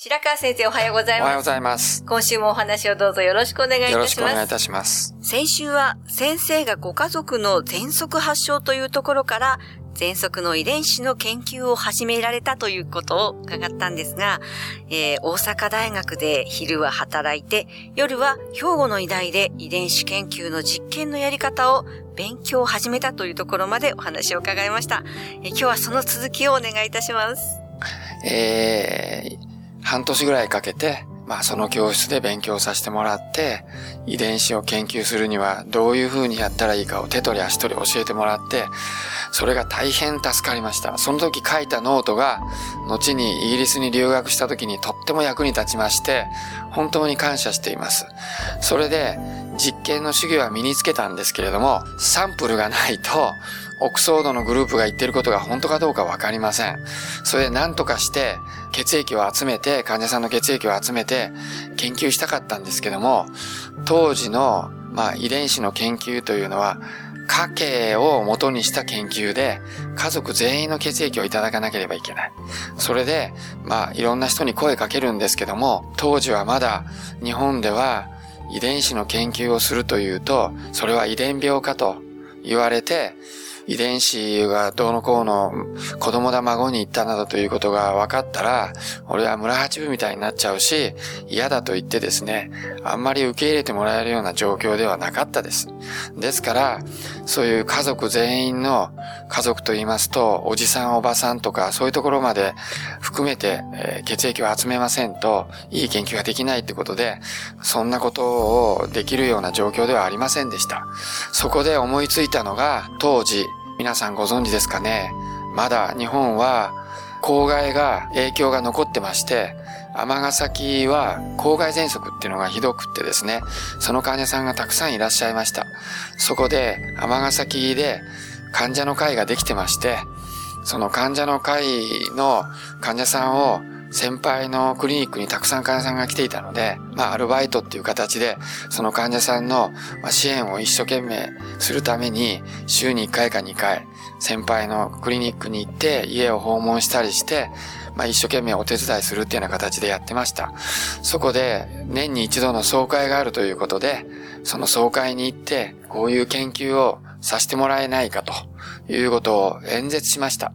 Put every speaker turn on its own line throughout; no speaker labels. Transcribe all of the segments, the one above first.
白川先生おはようございます。
おはようございます。
今週もお話をどうぞよろしくお願いいたし
よ
ます。
ろしくお願いいたします。
先週は先生がご家族の喘息発症というところから喘息の遺伝子の研究を始められたということを伺ったんですが、えー大阪大学で昼は働いて、夜は兵庫の医大で遺伝子研究の実験のやり方を勉強を始めたというところまでお話を伺いました。えー今日はその続きをお願いいたします。
えー、半年ぐらいかけて、まあその教室で勉強させてもらって、遺伝子を研究するにはどういう風にやったらいいかを手取り足取り教えてもらって、それが大変助かりました。その時書いたノートが、後にイギリスに留学した時にとっても役に立ちまして、本当に感謝しています。それで、実験の主義は身につけたんですけれども、サンプルがないと、オックスフォードのグループが言ってることが本当かどうかわかりません。それで何とかして血液を集めて、患者さんの血液を集めて研究したかったんですけども、当時の、まあ、遺伝子の研究というのは、家系を元にした研究で、家族全員の血液をいただかなければいけない。それで、まあ、いろんな人に声かけるんですけども、当時はまだ日本では遺伝子の研究をするというと、それは遺伝病かと言われて、遺伝子がどうのこうの子供だ孫に行ったなどということが分かったら、俺は村八分みたいになっちゃうし、嫌だと言ってですね、あんまり受け入れてもらえるような状況ではなかったです。ですから、そういう家族全員の家族と言いますと、おじさんおばさんとかそういうところまで含めて、えー血液を集めませんと、いい研究ができないってことで、そんなことをできるような状況ではありませんでした。そこで思いついたのが、当時、皆さんご存知ですかね？まだ日本は公害が影響が残ってまして、尼崎は公害喘息っていうのがひどくってですね、その患者さんがたくさんいらっしゃいました。そこで尼崎で患者の会ができてまして、その患者の会の患者さんを先輩のクリニックにたくさん患者さんが来ていたので、まあ、アルバイトっていう形で、その患者さんの支援を一生懸命するために、週に1回か2回、先輩のクリニックに行って、家を訪問したりして、まあ、一生懸命お手伝いするっていうような形でやってました。そこで、年に一度の総会があるということで、その総会に行って、こういう研究をさせてもらえないかということを演説しました。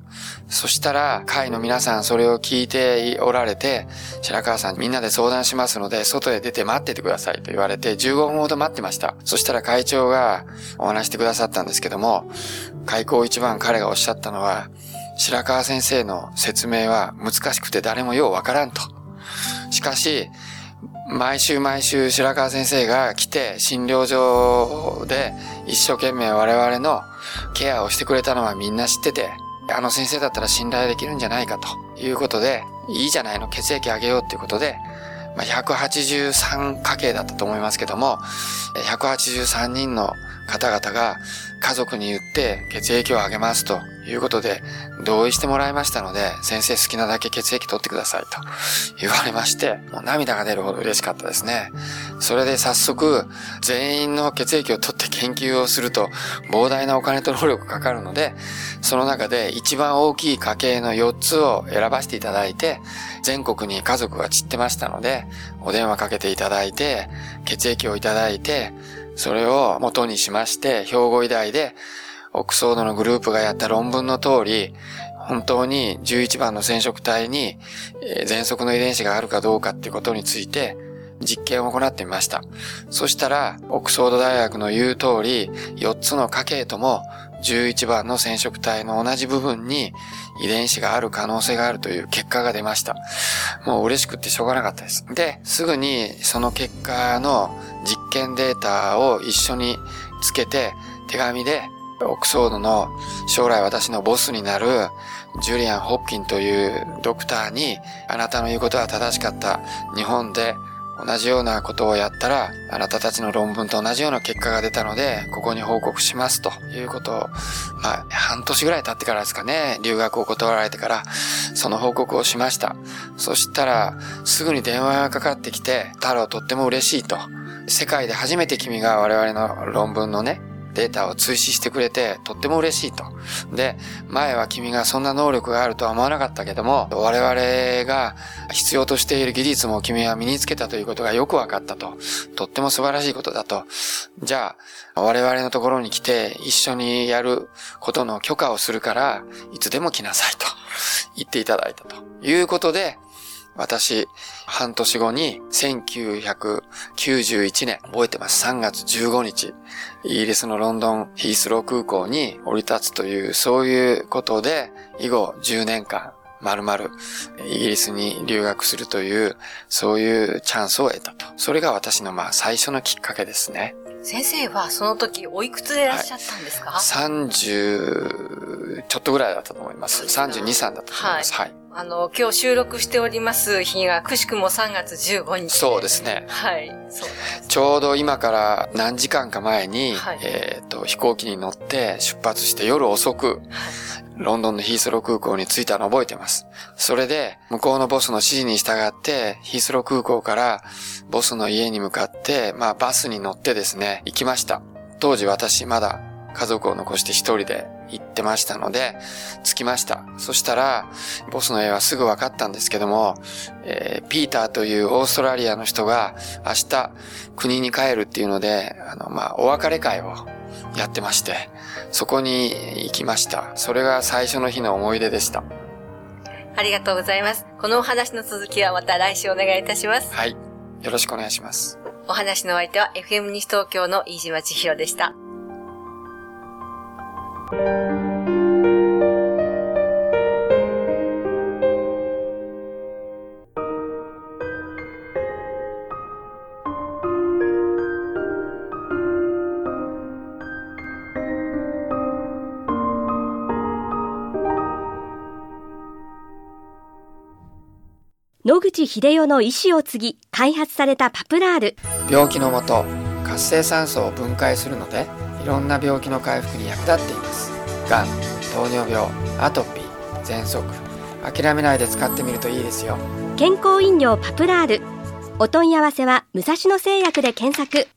そしたら、会の皆さんそれを聞いておられて、白川さんみんなで相談しますので、外へ出て待っててくださいと言われて、15分ほど待ってました。そしたら会長がお話してくださったんですけども、開口一番彼がおっしゃったのは、白川先生の説明は難しくて誰もようわからんと。しかし、毎週毎週白川先生が来て診療所で一生懸命我々のケアをしてくれたのはみんな知ってて、あの先生だったら信頼できるんじゃないかということで、いいじゃないの血液あげようっていうことで、まあ、183家系だったと思いますけども、183人の方々が家族に言って血液をあげますということで同意してもらいましたので、先生好きなだけ血液取ってくださいと言われまして、もう涙が出るほど嬉しかったですね。それで早速全員の血液を取って研究をすると膨大なお金と労力かかるので、その中で一番大きい家系の4つを選ばせていただいて、全国に家族が散ってましたので、お電話かけていただいて、血液をいただいて、それを元にしまして、兵庫医大で、オックスフォードのグループがやった論文の通り、本当に11番の染色体に、えー喘息の遺伝子があるかどうかってことについて、実験を行ってみました。そしたら、オックスフォード大学の言う通り、4つの家系とも11番の染色体の同じ部分に遺伝子がある可能性があるという結果が出ました。もう嬉しくってしょうがなかったです。で、すぐにその結果の実験データを一緒につけて手紙でオックスフォードの将来私のボスになるジュリアン・ホッキンというドクターにあなたの言うことは正しかった。日本で同じようなことをやったら、あなたたちの論文と同じような結果が出たので、ここに報告しますということを、まあ、半年ぐらい経ってからですかね、留学を断られてから、その報告をしました。そしたら、すぐに電話がかかってきて、太郎とっても嬉しいと。世界で初めて君が我々の論文のね、データを追試してくれてとっても嬉しいと。で、前は君がそんな能力があるとは思わなかったけども、我々が必要としている技術も君は身につけたということがよく分かったと。とっても素晴らしいことだと。じゃあ、我々のところに来て一緒にやることの許可をするから、いつでも来なさいと言っていただいたということで、私、半年後に1991年、覚えてます。3月15日、イギリスのロンドンヒースロー空港に降り立つという、そういうことで、以後10年間、まるまるイギリスに留学するという、そういうチャンスを得たと。それが私のまあ最初のきっかけですね。
先生はその時おいくつでいらっしゃったんですか、はい、
?30 ちょっとぐらいだったと思います。32、3だったと思います。はい、はい
あの、今日収録しております日が、くしくも3月15日。
そうですね。
はい。
そうちょうど今から何時間か前に、はい、えっ、と、飛行機に乗って出発して夜遅く、はい、ロンドンのヒースロー空港に着いたのを覚えてます。それで、向こうのボスの指示に従って、ヒースロー空港からボスの家に向かって、まあバスに乗ってですね、行きました。当時私まだ家族を残して一人で行ってましたので、着きました。そしたら、ボスの絵はすぐ分かったんですけども、えー、ピーターというオーストラリアの人が明日国に帰るっていうので、あの、まあ、お別れ会をやってまして、そこに行きました。それが最初の日の思い出でした。
ありがとうございます。このお話の続きはまた来週お願いいたします。
はい。よろしくお願いします。
お話の相手は FM 西東京の飯島千尋でした。
野口英世の意思を継ぎ開発されたパプラール。
病気のもと活性酸素を分解するのでいろんな病気の回復に役立っています。がん糖尿病アトピー喘息。諦めないで使ってみるといいですよ。
健康飲料パプラール。お問い合わせは武蔵野製薬で検索